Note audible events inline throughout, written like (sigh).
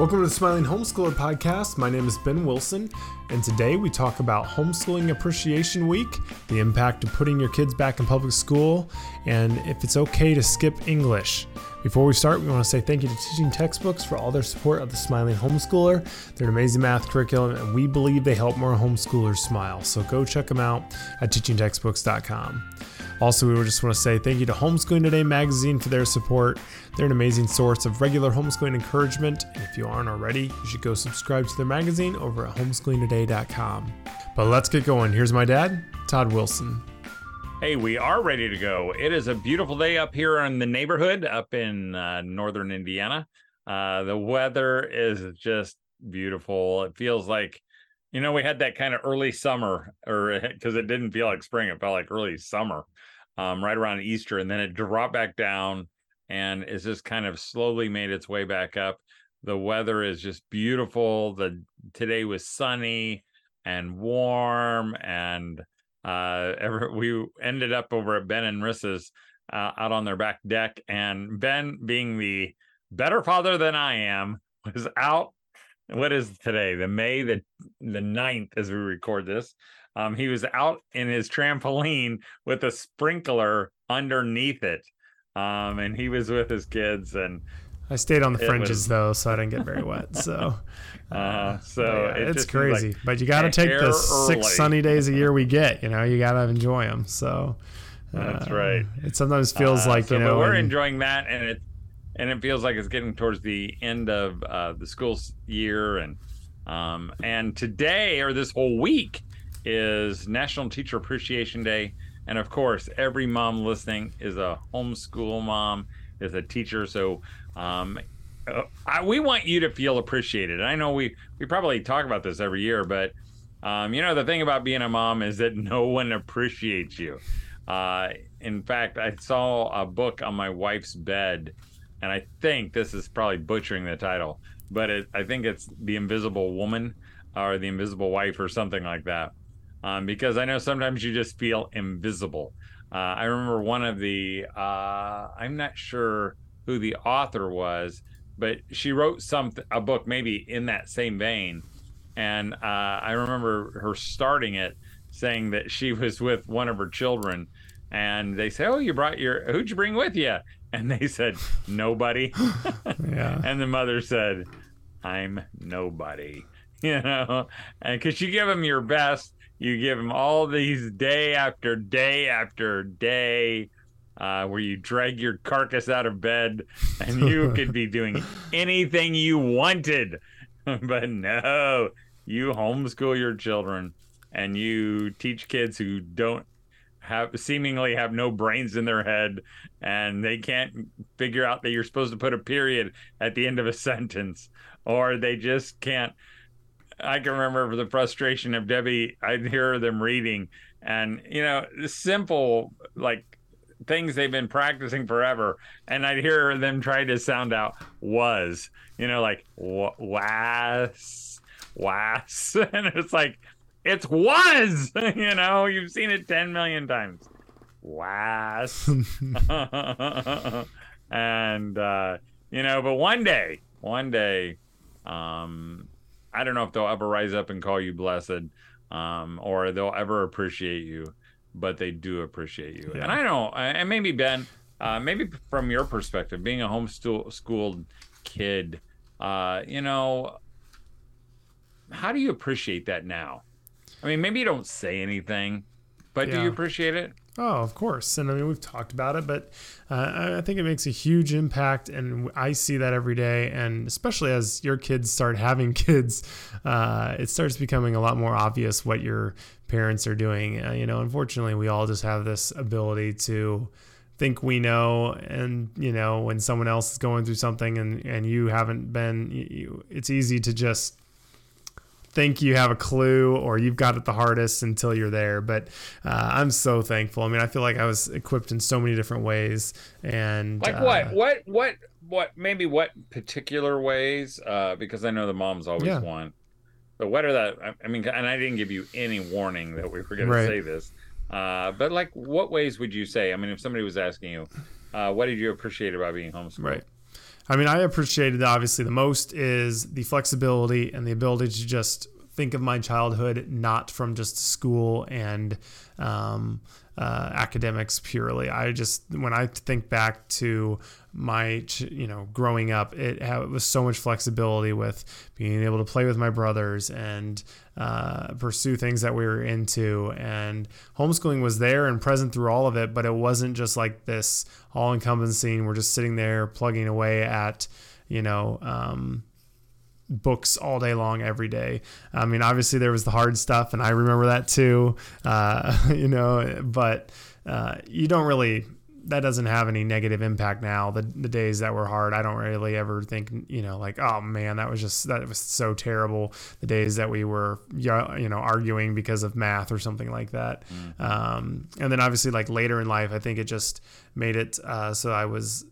Welcome to the Smiling Homeschooler Podcast. My name is Ben Wilson, and today we talk about Homeschooling Appreciation Week, the impact of putting your kids back in public school, and if it's okay to skip English. Before we start, we want to say thank you to Teaching Textbooks for all their support of the Smiling Homeschooler. They're an amazing math curriculum, and we believe they help more homeschoolers smile. So go check them out at teachingtextbooks.com. Also, we just want to say thank you to Homeschooling Today magazine for their support. They're an amazing source of regular homeschooling encouragement. And if you aren't already, you should go subscribe to their magazine over at homeschoolingtoday.com. But let's get going. Here's my dad, Todd Wilson. Hey, we are ready to go. It is a beautiful day up here in the neighborhood, up in uh, northern Indiana. Uh, the weather is just beautiful. It feels like, you know, we had that kind of early summer, or because it didn't feel like spring, it felt like early summer um, right around Easter, and then it dropped back down and it's just kind of slowly made its way back up. The weather is just beautiful. The today was sunny and warm, and uh, ever, we ended up over at Ben and Rissa's uh, out on their back deck, and Ben, being the better father than I am, was out. What is today? The May the the 9th as we record this. Um, he was out in his trampoline with a sprinkler underneath it. Um, and he was with his kids and I stayed on the fringes was... though, so I didn't get very wet. (laughs) So, uh, so yeah, it it's crazy. Like but you got to take the early. six sunny days a year we (laughs) get. You know, you got to enjoy them. So that's uh, right. It sometimes feels uh, like so, you know we're and... enjoying that, and it and it feels like it's getting towards the end of uh, the school year, and um, and today or this whole week is National Teacher Appreciation Day. And of course, every mom listening is a homeschool mom, is a teacher. So um, uh, I, we want you to feel appreciated. I know we, we probably talk about this every year, but um, you know, the thing about being a mom is that (laughs) no one appreciates you. Uh, in fact, I saw a book on my wife's bed, and I think this is probably butchering the title, but it, I think it's The Invisible Woman or The Invisible Wife or something like that um, because I know sometimes you just feel invisible. Uh, I remember one of the, uh, I'm not sure who the author was, but she wrote some a book maybe in that same vein, and uh, I remember her starting it saying that she was with one of her children, and they say, "Oh, you brought your who'd you bring with you?" And they said, "Nobody." yeah. (laughs) (laughs) And the mother said, "I'm nobody." (laughs) You know, and because you give them your best, you give them all these day after day after day uh, where you drag your carcass out of bed and you could be doing anything you wanted. but no, you homeschool your children and you teach kids who don't have seemingly have no brains in their head and they can't figure out that you're supposed to put a period at the end of a (laughs) sentence or they just can't I can remember the frustration of Debbie. I'd hear them reading, and you know, the simple like things they've been practicing forever, and I'd hear them try to sound out was, you know, like was, (laughs) was, (laughs) and it's like it's was, (laughs) you know, you've seen it ten million times, was, (laughs) and uh, you know, but one day, one day, um, I don't know if they'll ever rise up and call you blessed, um, or they'll ever appreciate you, but they do appreciate you. Yeah. And I know, and maybe Ben, uh, maybe from your perspective, being a homeschooled kid, uh, you know, how do you appreciate that now? I mean, maybe you don't say anything, but yeah. do you appreciate it? Oh, of course. And I mean, we've talked about it, but uh, I think it makes a huge impact. And I see that every day. And especially as your kids start having (laughs) kids, uh, it starts becoming a lot more obvious what your parents are doing. Uh, you know, unfortunately, we all just have this ability to think we know and you know when someone else is going through something and and you haven't been you, it's easy to just think you have a clue or you've got it the hardest until you're there. But uh, I'm so thankful. I mean, I feel like I was equipped in so many different ways. And like uh, what, what, what, what, maybe what particular ways? Uh, because I know the moms always yeah. want. But what are that? I mean, and I didn't give you any warning that we were going right. to say this. Uh, but like, what ways would you say? I mean, if somebody was asking you, uh, what did you appreciate about being homeschooled? Right. I mean, I appreciated obviously the most is the flexibility and the ability to just think of my childhood not from just school and um, uh, academics purely. I just when I think back to my you know growing up, it, it was so much flexibility with being able to play with my brothers and uh, pursue things that we were into. And homeschooling was there and present through all of it, but it wasn't just like this all encompassing. We're just sitting there plugging away at you know. Um, books all day long every day. I mean, obviously there was the hard stuff, and I remember that too. Uh, (laughs) you know, but uh, you don't really. That doesn't have any negative impact now. The the days that were hard, I don't really ever think, you know, like, oh man, that was just that was so terrible. The days that we were, you know, arguing because of math or something like that. Mm-hmm. Um, and then obviously, like later in life, I think it just made it uh, so I was.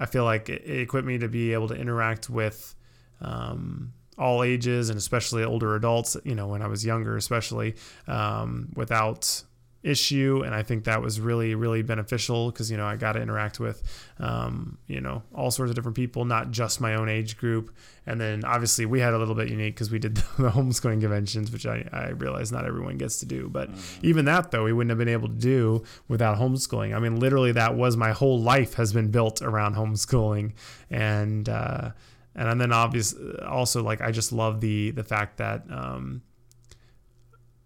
I feel like it equipped me to be able to interact with um, all ages and especially older adults, you know, when I was younger, especially um, without issue. And I think that was really, really beneficial because, you know, I got to interact with, um, you know, all sorts of different people, not just my own age group. And then obviously we had a little bit unique because we did (laughs) the homeschooling conventions, which I, I realize not everyone gets to do. But mm-hmm. even that, though, we wouldn't have been able to do without homeschooling. I mean, literally, that was my whole life has been built around homeschooling. And, uh, and then obviously also like I just love the the fact that um,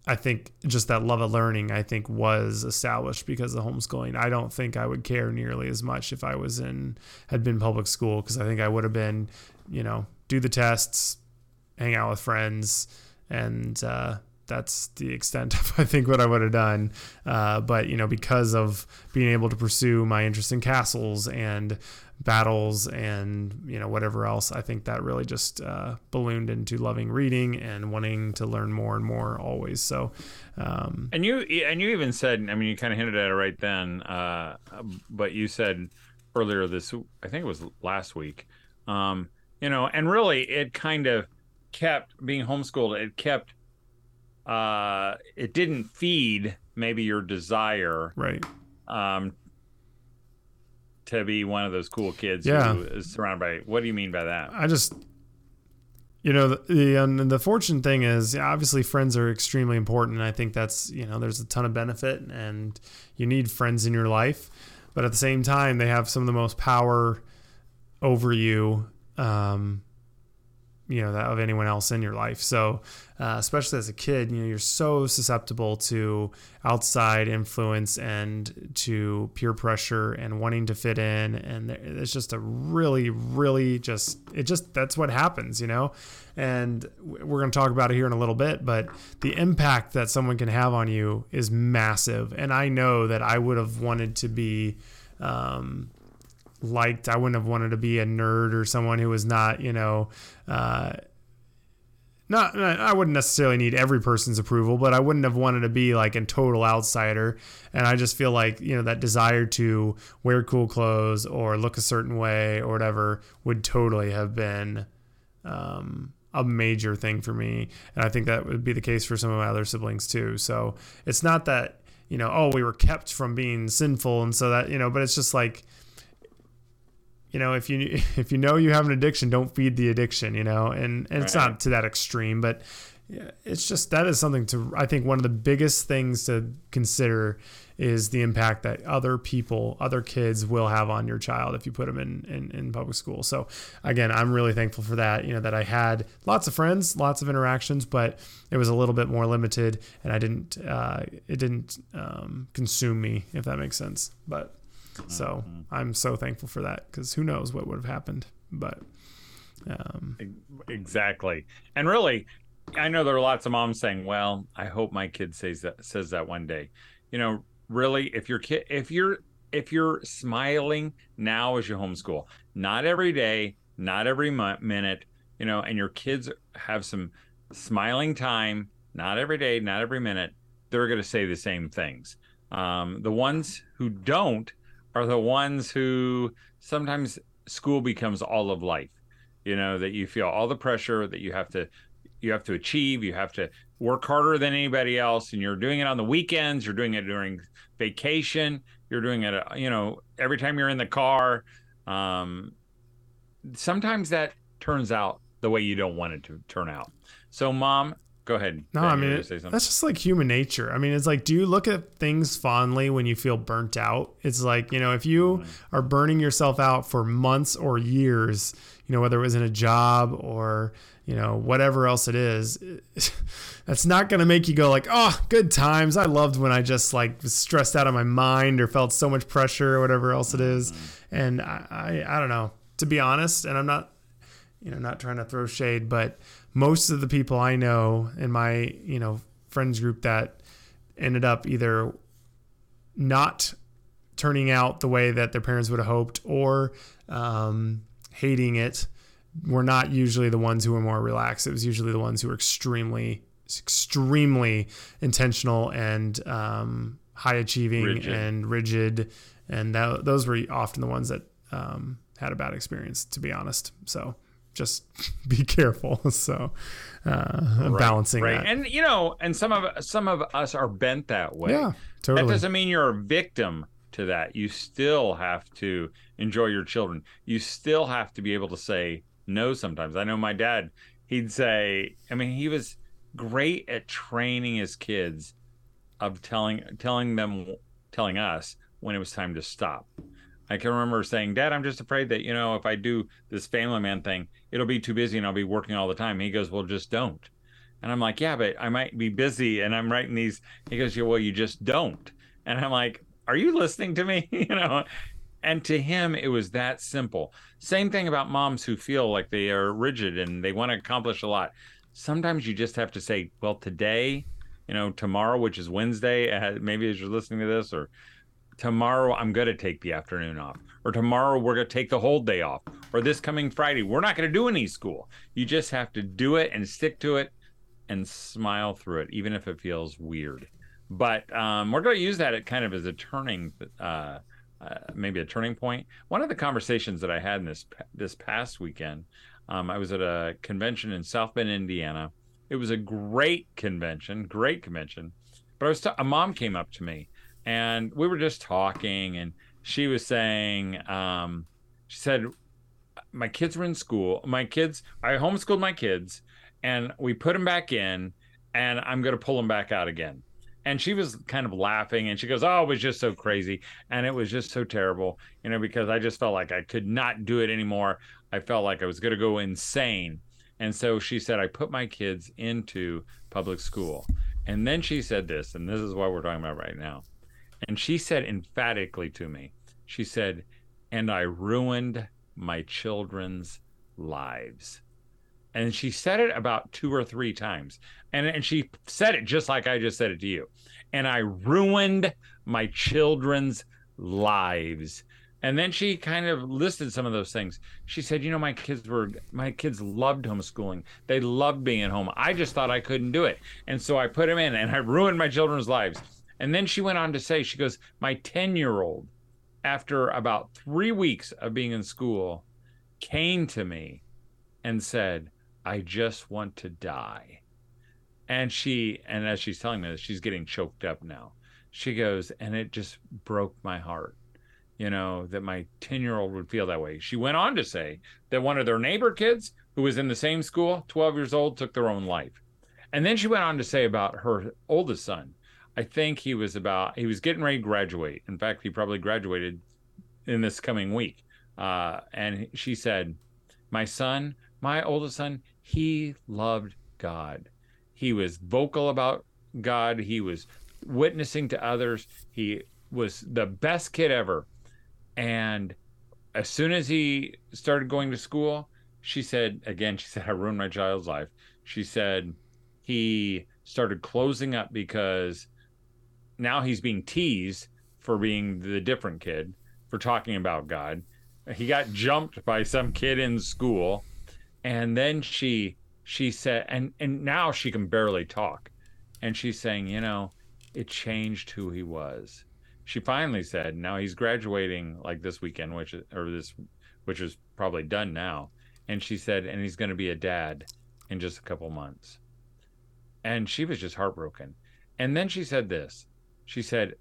I think just that love of learning I think was established because of homeschooling. I don't think I would care nearly as much if I was in had been public school because I think I would have been you know do the tests, hang out with friends, and uh, that's the extent of (laughs) I think what I would have done. Uh, but you know, because of being able to pursue my interest in castles and battles and you know whatever else, I think that really just uh, ballooned into loving reading and wanting to learn more and more always. So, um, and you and you even said, I mean, you kind of hinted at it right then, uh, but you said earlier this, I think it was last week, um, you know, and really it kind of kept being homeschooled. It kept uh, it didn't feed maybe your desire, right? Um, to be one of those cool kids yeah. who is surrounded by. What do you mean by that? I just, you know, the the, and the fortunate thing is, obviously, friends are extremely important. And I think that's you know, there's a ton of benefit, and you need friends in your life, but at the same time, they have some of the most power over you. Um, you know that of anyone else in your life. So uh, especially as a kid you know you're so susceptible to outside influence and to peer pressure and wanting to fit in. And it's just a really really just it just that's what happens you know? And we're going to talk about it here in a little bit but the impact that someone can have on you is massive. And i know that i would have wanted to be um, liked. I wouldn't have wanted to be a nerd or someone who was not, you know, uh, not I wouldn't necessarily need every person's approval, but I wouldn't have wanted to be like a total outsider. And I just feel like, you know, that desire to wear cool clothes or look a certain way or whatever would totally have been um, a major thing for me. And I think that would be the case for some of my other siblings too. So it's not that, you know, oh, we were kept from being sinful. And so that, you know, but it's just like, you know if you (laughs) if you know you have an addiction don't feed the addiction you know? And, and right. it's not to that extreme but it's just that is something to i think one of the biggest things to consider is the impact that other people other kids will have on your child if you put them in, in, in public school. So again i'm really thankful for that you know that i had lots of friends lots of interactions but it was a little bit more limited and i didn't uh, it didn't um, consume me if that makes sense. But so mm-hmm. I'm so thankful for that because who knows what would have happened. But um, exactly, and really, I know there are lots of moms saying, "Well, I hope my kid says that says that one day." You know, really, if your kid, if you're if you're smiling now as you homeschool, not every day, not every minute, you know, and your kids have some smiling time, not every day, not every minute, they're going to say the same things. Um, the ones who don't are the ones who sometimes school becomes all of life you know that you feel all the pressure that you have to you have to achieve you have to work harder than anybody else and you're doing it on the weekends you're doing it during vacation you're doing it uh, you know every time you're in the car um, sometimes that turns out the way you don't want it to turn out. So, mom, go ahead. No, I mean it, that's just like human nature. I mean, it's like, do you look at things fondly when you feel burnt out? It's like you know, if you mm-hmm. are burning yourself out for months or years, you know, whether it was in a job or you know whatever else it is, (laughs) that's not going to make you go like, oh, good times. I loved when I just like was stressed out of my mind or felt so much pressure or whatever else it is. Mm-hmm. And I, I, I don't know. To be honest, and I'm not, you know, not trying to throw shade, but most of the people I know in my, you know, friends group that ended up either not turning out the way that their parents would have hoped or um, hating it were not usually the ones who were more relaxed. It was usually the ones who were extremely, extremely intentional and um, high achieving rigid. and rigid. And that, those were often the ones that um, had a bad experience, to be honest. So just (laughs) be careful. (laughs) So uh, right, balancing right. that. And you know, and some of some of us are bent that way. Yeah, totally. That doesn't mean you're a victim to that. You still have to enjoy your children. You still have to be able to say no sometimes. I know my dad, he'd say, I mean, he was great at training his kids of telling telling them telling us when it was time to stop. I can remember saying, Dad, I'm just afraid that, you know, if I do this family man thing, it'll be too busy and I'll be working all the time. He goes, Well, just don't. And I'm like, Yeah, but I might be busy and I'm writing these. He goes, Yeah, well, you just don't. And I'm like, Are you listening to me? (laughs) you know? And to him, it was that simple. Same thing about moms who feel like they are rigid and they want to accomplish a lot. Sometimes you just have to say, Well, today, you know, tomorrow, which is Wednesday, uh, maybe as you're listening to this, or tomorrow I'm going to take the afternoon off, or tomorrow we're going to take the whole day off, or this coming Friday we're not going to do any school. You just have to do it and stick to it and smile through it, even if it feels weird. But um, we're going to use that kind of as a turning, uh, uh, maybe a turning point. One of the conversations that I had in this this past weekend, um, I was at a convention in South Bend, Indiana. It was a great convention, great convention. But I was t- a mom came up to me and we were just talking and she was saying um, she said my kids were in school. My kids i homeschooled my kids and we put them back in and i'm going to pull them back out again. And she was kind of laughing and she goes oh it was just so crazy and it was just so terrible you know because i just felt like i could not do it anymore. I felt like i was going to go insane. And so she said i put my kids into public school. And then she said this and this is what we're talking about right now and she said emphatically to me, she said, and I ruined my children's lives. And she said it about two or three times. And, and she said it just like I just said it to you. And I ruined my children's lives. And then she kind of listed some of those things. She said, "You know, my kids were my kids loved homeschooling. They loved being at home. I just thought I couldn't do it, and so I put them in, and I ruined my children's lives." And then she went on to say, she goes, My 10 year old, after about three weeks of being in school, came to me and said, I just want to die. And she, and as she's telling me this, she's getting choked up now. She goes, and it just broke my heart, you know, that my 10 year old would feel that way. She went on to say that one of their neighbor kids who was in the same school, 12 years old, took their own life. And then she went on to say about her oldest son I think he was about he was getting ready to graduate. In fact, he probably graduated in this coming week. Uh, and she said, "My son, my oldest son, he loved God. He was vocal about God. He was witnessing to others. He was the best kid ever. And as soon as he started going to school, she said, again, she said, I ruined my child's life. She said he started closing up because now he's being teased for being the different kid for talking about God. He got jumped by some kid in school, and then she she said, and and now she can barely talk, and she's saying, you know, it changed who he was. She finally said, now he's graduating like this weekend, which or this, which is probably done now, and she said, and he's going to be a dad in just a couple months, and she was just heartbroken, and then she said this she said,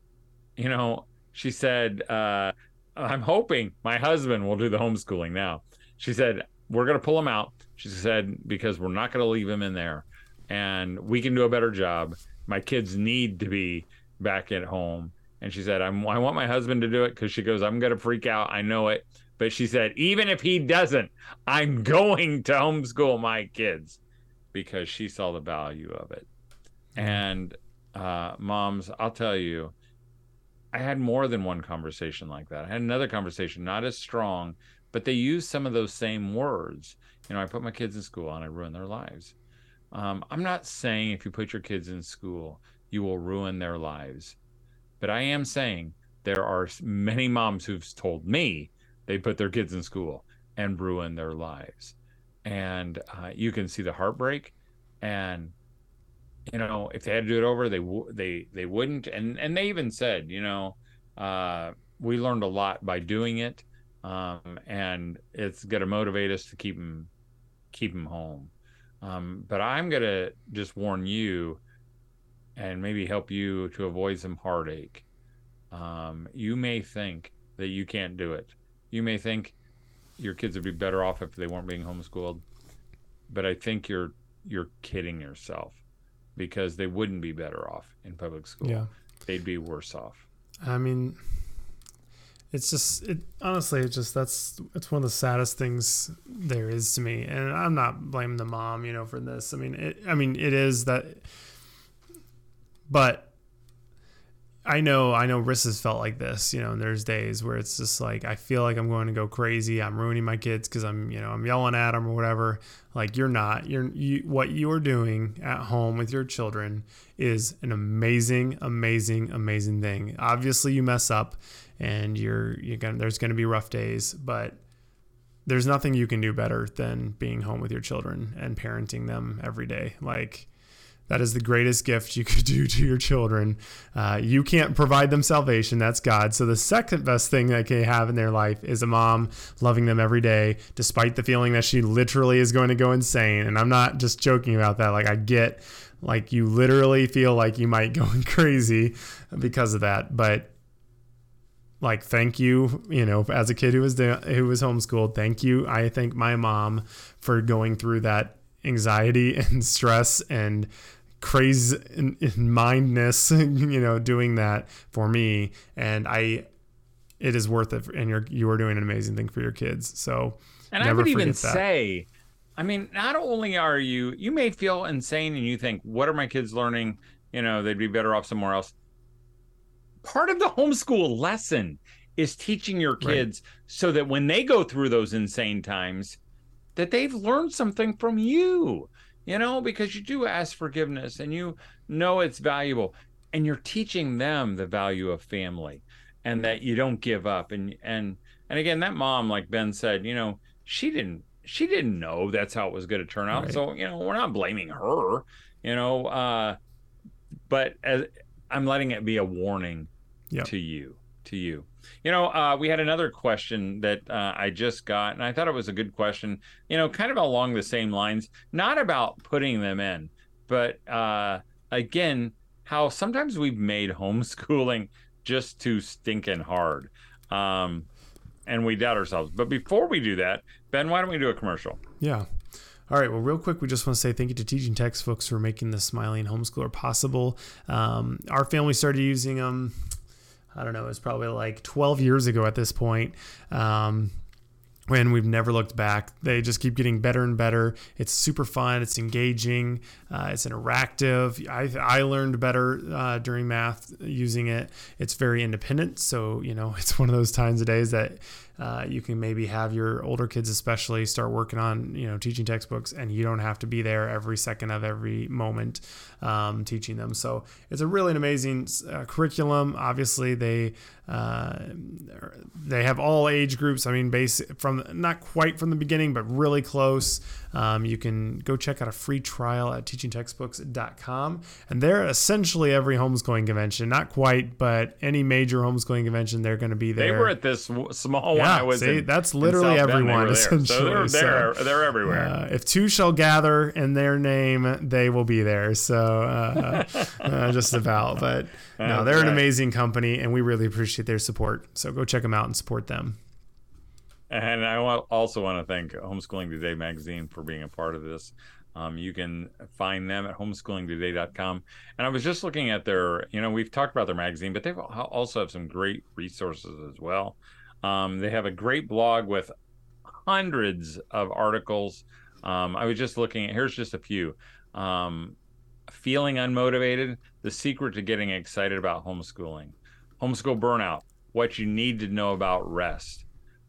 you know, she said, uh, I'm hoping my husband will do the homeschooling now. she said, we're going to pull him out. She said, because we're not going to leave him in there and we can do a better job. My kids need to be back at home. And she said, I want my husband to do it because she goes, I'm going to freak out. I know it. But she said, even if he doesn't, I'm (laughs) going to homeschool my kids because she saw the value of it. And uh, moms, I'll tell you, I had more than one conversation like that. I had another conversation, not as strong, but they used some of those same words. You know, I put my kids in school and I ruin their lives. Um, I'm not saying if you put your kids in school, you will ruin their lives. But I am saying there are many moms who've told me they put their kids in school and ruin their lives. And uh, you can see the heartbreak. And, you know, if they had to do it over, they, w- they, they wouldn't. And, and they even said, you know, uh, we learned a lot by doing it. Um, and it's going to motivate us to keep them, keep them home. Um, but I'm going to just warn you and maybe help you to avoid some heartache. Um, you may think that you can't do it. You may think your kids would be better off if they weren't being homeschooled, but I think you're you're kidding yourself because they wouldn't be better off in public school. Yeah. They'd be worse off. I mean, it's just it honestly it's just that's it's one of the saddest things there is to me and i'm not blaming the mom you know for this i mean it i mean it is that but I know, I know Riss has felt like this, you know, and there's days where it's just like, I feel like I'm going to go crazy. I'm ruining my kids because I'm, you know, I'm yelling at them or whatever. Like you're not, you're, you, what you are doing at home with your children is an amazing, amazing, amazing thing. Obviously you mess up and you're, you're going to, there's going to be rough days, but there's nothing you can do better than being home with your children and parenting them every day. Like, that is the greatest gift you could (laughs) do to your children. Uh, you can't provide them salvation, that's God. So, the second best thing that they have in their life is a mom loving them every day, despite the feeling that she literally is going to go insane. And I'm not just joking about that. Like, I get, like, you literally feel like you might go (laughs) crazy because of that. But, like thank you you know as a kid who was who was homeschooled thank you i thank my mom for going through that anxiety (laughs) and stress and crazy in mindness, (laughs) you know, doing that for me. And I, it is worth it. And you're, you are doing an amazing thing for your kids. So, and I would even that. say, I mean, not only are you, you may feel insane and you think, what are my kids learning? You know, they'd be better off somewhere else. Part of the homeschool lesson is teaching your kids right. so that when they go through those insane times, that they've learned something from you, you know, because you do ask forgiveness and you know it's valuable and you're teaching them the value of family and that you don't give up and and and again that mom like Ben said, you know, she didn't she didn't know that's how it was going to turn out. Right. So, you know, we're not blaming her, you know, uh but as I'm letting it be a warning yep. to you, to you. You know, uh, we had another question that uh, I just got, and I thought it was a good question. You know, kind of along the same lines, not about putting them in, but uh, again, how sometimes we've made homeschooling (laughs) just too stinking hard. Um, and we doubt ourselves. But before we do that, Ben, why don't we do a commercial? Yeah. All right. Well, real quick, we just want to say thank you to Teaching Textbooks for making the Smiling Homeschooler possible. Um, our family started using them I don't know, it was probably like 12 years ago at this point. Um, when we've never looked back. They just keep getting better and better. It's super fun. It's engaging. Uh, it's interactive. I, I learned better uh, during math using it. It's very independent. So, you know, (laughs) it's one of those times of days that uh, you can maybe have your older kids, especially, start working on, you know, teaching textbooks and you don't have to be there every second of every moment um, teaching them. So it's a really an amazing uh, curriculum. Obviously, they uh, they have all age groups. I mean, base from not quite from the beginning, but really close. Um, you can go check out a free trial at teachingtextbooks.com, and they're essentially every homeschooling convention. Not quite, but any major homeschooling convention, they're going to be there. They were at this small yeah, one. I was see, in, that's literally everyone. Essentially, so they're, they're, so, they're everywhere. Uh, if two shall gather in their name, they will be there. So uh, (laughs) uh just about, but no, they're an amazing company, and we really appreciate their support. So go check them out and support them. And I also want to thank Homeschooling Today magazine for being a part of this. Um, you can find them at homeschoolingtoday.com. And I was just looking at their, you know, we've talked about their magazine, but they also have some great resources as well. Um, they have a great blog with hundreds of articles. Um, I was just looking at, here's just a few. Um, feeling unmotivated, the secret to getting excited about homeschooling. Homeschool burnout, what you need to know about rest.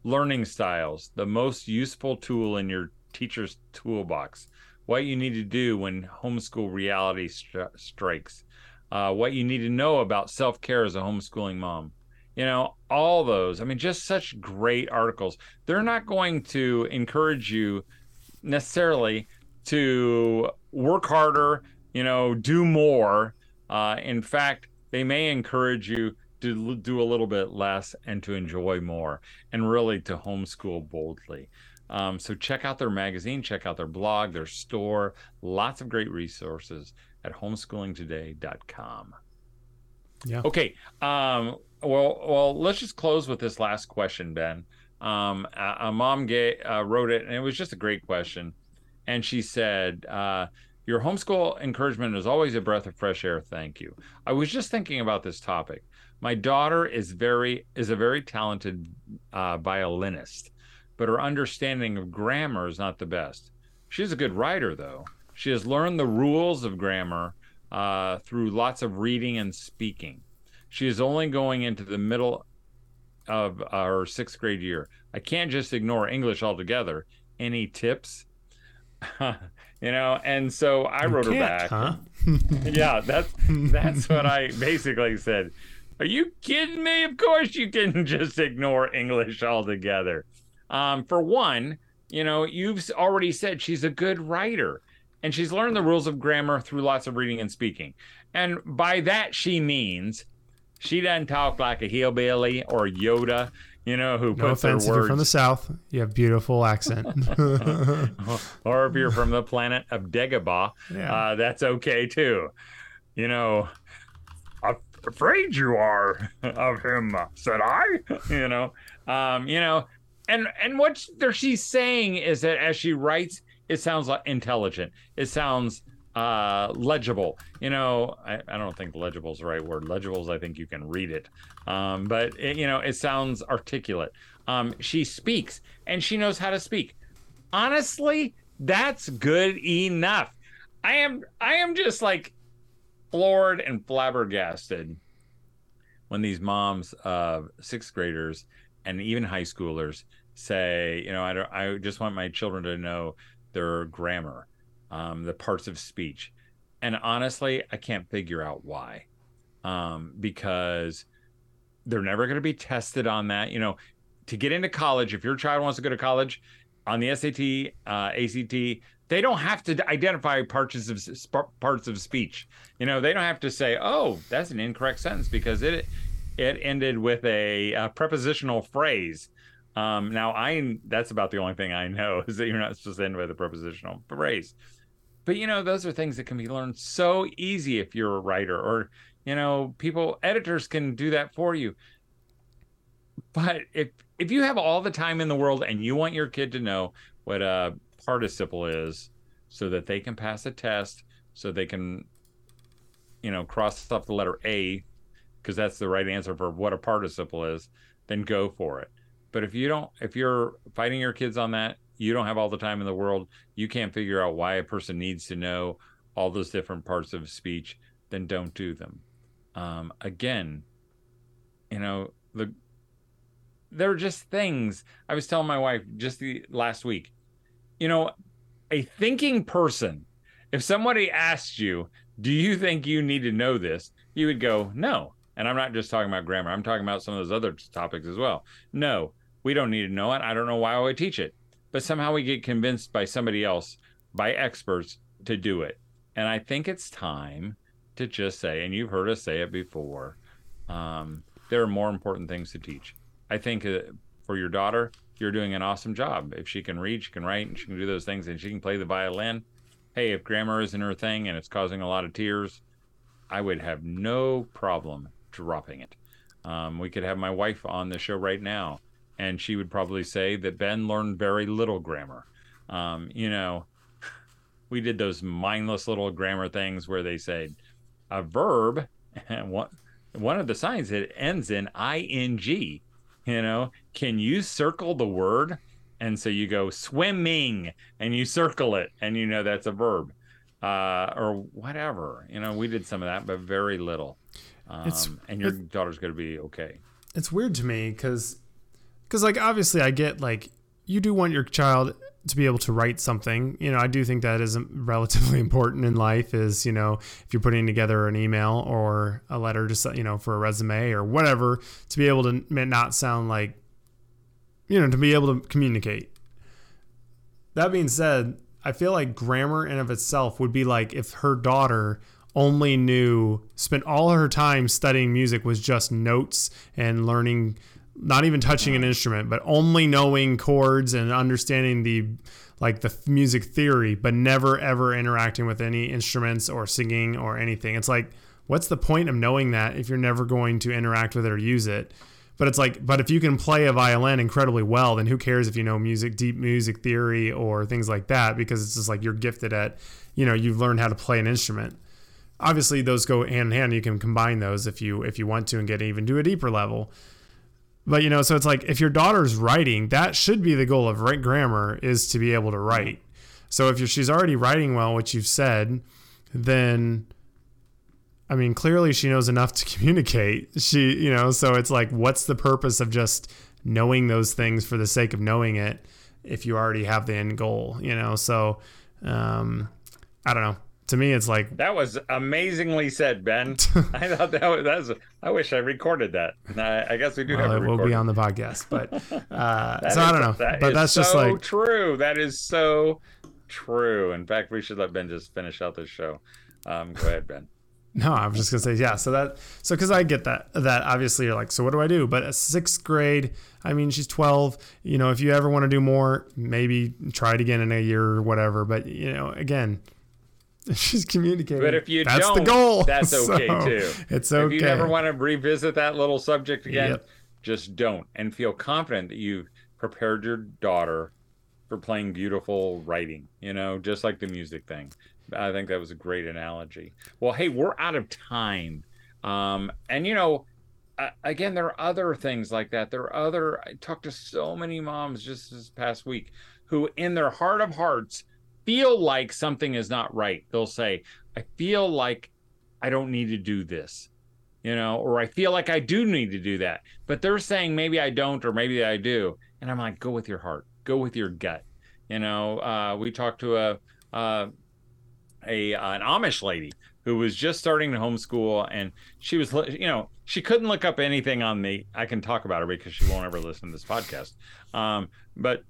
Learning styles, the most useful tool in your teacher's toolbox what you need to do when homeschool reality stri- strikes, uh, what you need to know about self care as a homeschooling mom. You know, all those. I mean, just such great articles. They're not going to encourage you necessarily to work harder, you know, do more. Uh, in fact, they may encourage you to do a little bit less and to enjoy more and really to homeschool boldly. Um, so check out their magazine, check out their blog, their store, lots of great resources at homeschoolingtoday.com. Yeah. Okay. Um, well, well, let's just close with this last question, Ben. Um, a, a, mom gay, uh, wrote it, and it was just a great question. And she said, uh, "Your homeschool encouragement is always a breath of fresh air. Thank you." I was just thinking about this topic. My daughter is very is a very talented uh, violinist, but her understanding of grammar is not the best. She's a good writer, though. She has learned the rules of grammar uh, through lots of reading and speaking. She is only going into the middle of our sixth grade year. I can't just ignore English altogether. Any tips? (laughs) you know, and so I wrote her back. Huh? (laughs) yeah, that's that's what I basically said. Are you kidding me? Of course you can (laughs) just ignore English altogether. Um, for one, you know, you've already said she's a good writer and she's learned the rules of grammar through lots of reading and speaking. And by that, she means she doesn't talk like a hillbilly or Yoda, you know, who no puts offense their words. If you're from the South, you have beautiful accent. (laughs) (laughs) or if you're from the planet of Dagobah, yeah. uh, that's okay too. You know, afraid you are of him, said I. You know, um, you know, and and what she's saying is that as she writes, it sounds like intelligent. It sounds uh, legible. You know, I, I don't think legible is the right word. Legible is I think you can read it, um, but it, you know, it sounds articulate. Um, she speaks and she knows how to speak. Honestly, that's good enough. I am I am just like floored and flabbergasted when these moms of sixth graders and even high schoolers say, you know, I don't, I just want my children to know their grammar, um, the parts of speech, and honestly, I can't figure out why, um, because they're never going to be tested on that. You know, to get into college, if your child wants to go to college, on the SAT, uh, ACT, they don't have to identify parts of parts of speech. You know, they don't have to say, "Oh, that's an incorrect sentence" because it it ended with a, a prepositional phrase. Um, now I that's about the only thing I know (laughs) is that you're not supposed to end with a prepositional phrase. But you know, those are things that can be learned so easy if you're a writer or you know, people editors can do that for you. But if if you have all the time in the world and you want your kid to know what a participle is so that they can pass a test, so they can you know, cross off the letter A because that's the right answer for what a participle is, then go for it. But if you don't, if you're fighting your kids on that, you don't have all the time in the world, you can't figure out why a person needs to know all those different parts of speech, then don't do them. Um, again, you know, the there are just things. I was telling my wife just the last week, you know, a thinking person, if somebody asked you, do you think you need to know this? You would go, no. And I'm not just talking about grammar, I'm talking about some of those other topics as well. No, we don't need to know it. I don't know why I would teach it. But somehow we get convinced by somebody else, by experts, to do it. And I think it's time to just say, and you've heard us say it before, um, there are more important things to teach. I think uh, for your daughter, you're doing an awesome job. If she can read, she can write, and she can do those things, and she can play the violin. Hey, if grammar isn't her thing and it's causing a lot of tears, I would have no problem dropping it. Um, we could have my wife on the show right now, and she would probably say that Ben learned very little grammar. Um, you know, we did those mindless little grammar things where they say a verb, (laughs) and what one of the signs it ends in ing. You know, can you circle the word? And so you go swimming and you circle it and you know that's a verb uh, or whatever. You know, we did some of that, but very little. Um, and your daughter's going to be okay. It's weird to me because, because like obviously I get like you do want your child to be able to write something. You know, I do think that is (laughs) relatively important in life. Is you know, if you're putting together an email or a letter, just you know, for a resume or whatever, to be able to not sound like, you know, to be able to communicate. That being said, I feel like grammar in of itself would be like if her daughter only knew spent all her time studying music was just notes and learning not even touching an instrument, but only knowing chords and understanding the like the music theory, but never ever interacting with any instruments or singing or anything. It's like, what's the point of knowing that if you're never going to interact with it or use it? But it's like, but if you can play a violin incredibly well, then who cares if you know music, deep music theory or things like that? Because it's just like you're gifted at, you know, you've learned how to play an instrument. Obviously, those go hand in hand. You can combine those if you if you want to and get even to a deeper level. But you know, so it's like if your daughter's writing, that should be the goal of right grammar is to be able to write. So if she's already writing well, which you've said, then I mean, clearly she knows enough to (laughs) communicate. She, you know, so it's like, what's the purpose of just knowing those things for the sake of knowing it if you already have the end goal, you know? So, um, I don't know to me, it's like that was amazingly said, Ben. (laughs) I thought that was, that was I wish I recorded that. I, I guess we do well, have. It will be on the podcast, but (laughs) uh, so I don't know. That but that's so just like true. That is so true. In fact, we should let Ben just finish out this show. Um, go ahead, Ben. No, I was just gonna say yeah. So that so because I get that that obviously you're like so what do I do? But at sixth grade, I mean she's twelve. You know if you ever want to do more, maybe try it again in a year or whatever. But you know again, (laughs) She's communicating. But if you that's don't, the goal. That's (laughs) okay so, too. It's okay. If you never want to revisit that little subject again, yep. just don't, and feel confident that you've prepared your daughter for playing beautiful writing. You know, just like the music thing. I think that was a great analogy. Well, hey, we're out of time, um, and you know, uh, again, there are other things like that. There are other. I talked to so many moms just this past week who, in their heart of hearts feel like something is not right. They'll say, I feel like I don't need to do this, you know, or I feel like I do need to do that. But they're saying maybe I don't, or maybe I do. And I'm like, go with your heart, go with your gut. You know, uh, we talked to a, uh, a an Amish lady who was just starting to homeschool and she was you know she couldn't look up anything on the i can talk about her because she won't ever listen to this podcast um, but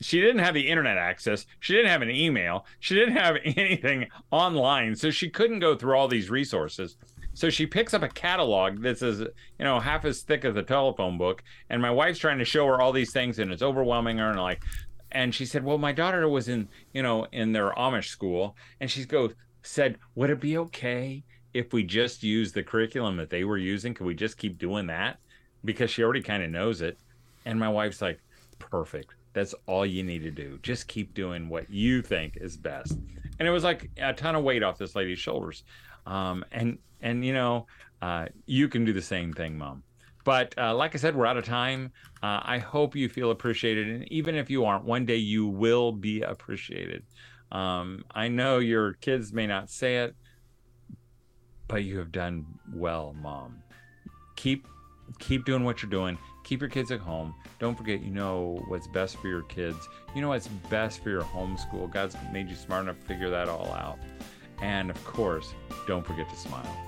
she didn't have the internet access. She didn't have an email. She didn't have (laughs) anything online. So she couldn't go through all these resources. So she picks up a catalog that's as, you know, half as thick as a telephone book. And my wife's trying to show her all these things and it's overwhelming her. And like, and she said, well, my daughter was in, you know, in their Amish school. And she goes, said, would it be okay if we just use the curriculum that they were using? Could we just keep doing that? Because she already kind of knows it. And my wife's like, perfect that's all you need to do. Just keep doing what you think is best. And it was like a ton of weight off this lady's shoulders. Um, and and you know, uh, you can do the same thing, mom. But uh, like I said, we're out of time. Uh, I hope you feel appreciated, and even if you aren't, one day you will be appreciated. Um, I know your kids may not say it, but you have done well, mom. Keep keep doing what you're doing keep your kids at home. Don't forget, you know what's best for your kids. You know what's best for your homeschool. God's made you smart enough to figure that all out. And of course, don't forget to smile.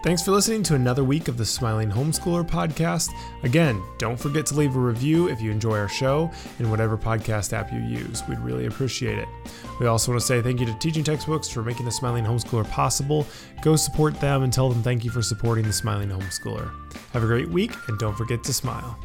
Thanks for listening to another week of the Smiling Homeschooler podcast. Again, don't forget to leave a review if you enjoy our show in whatever podcast app you use. We'd really appreciate it. We also want to say thank you to Teaching Textbooks for making the Smiling Homeschooler possible. Go support them and tell them thank you for supporting the Smiling Homeschooler. Have a great week and don't forget to smile.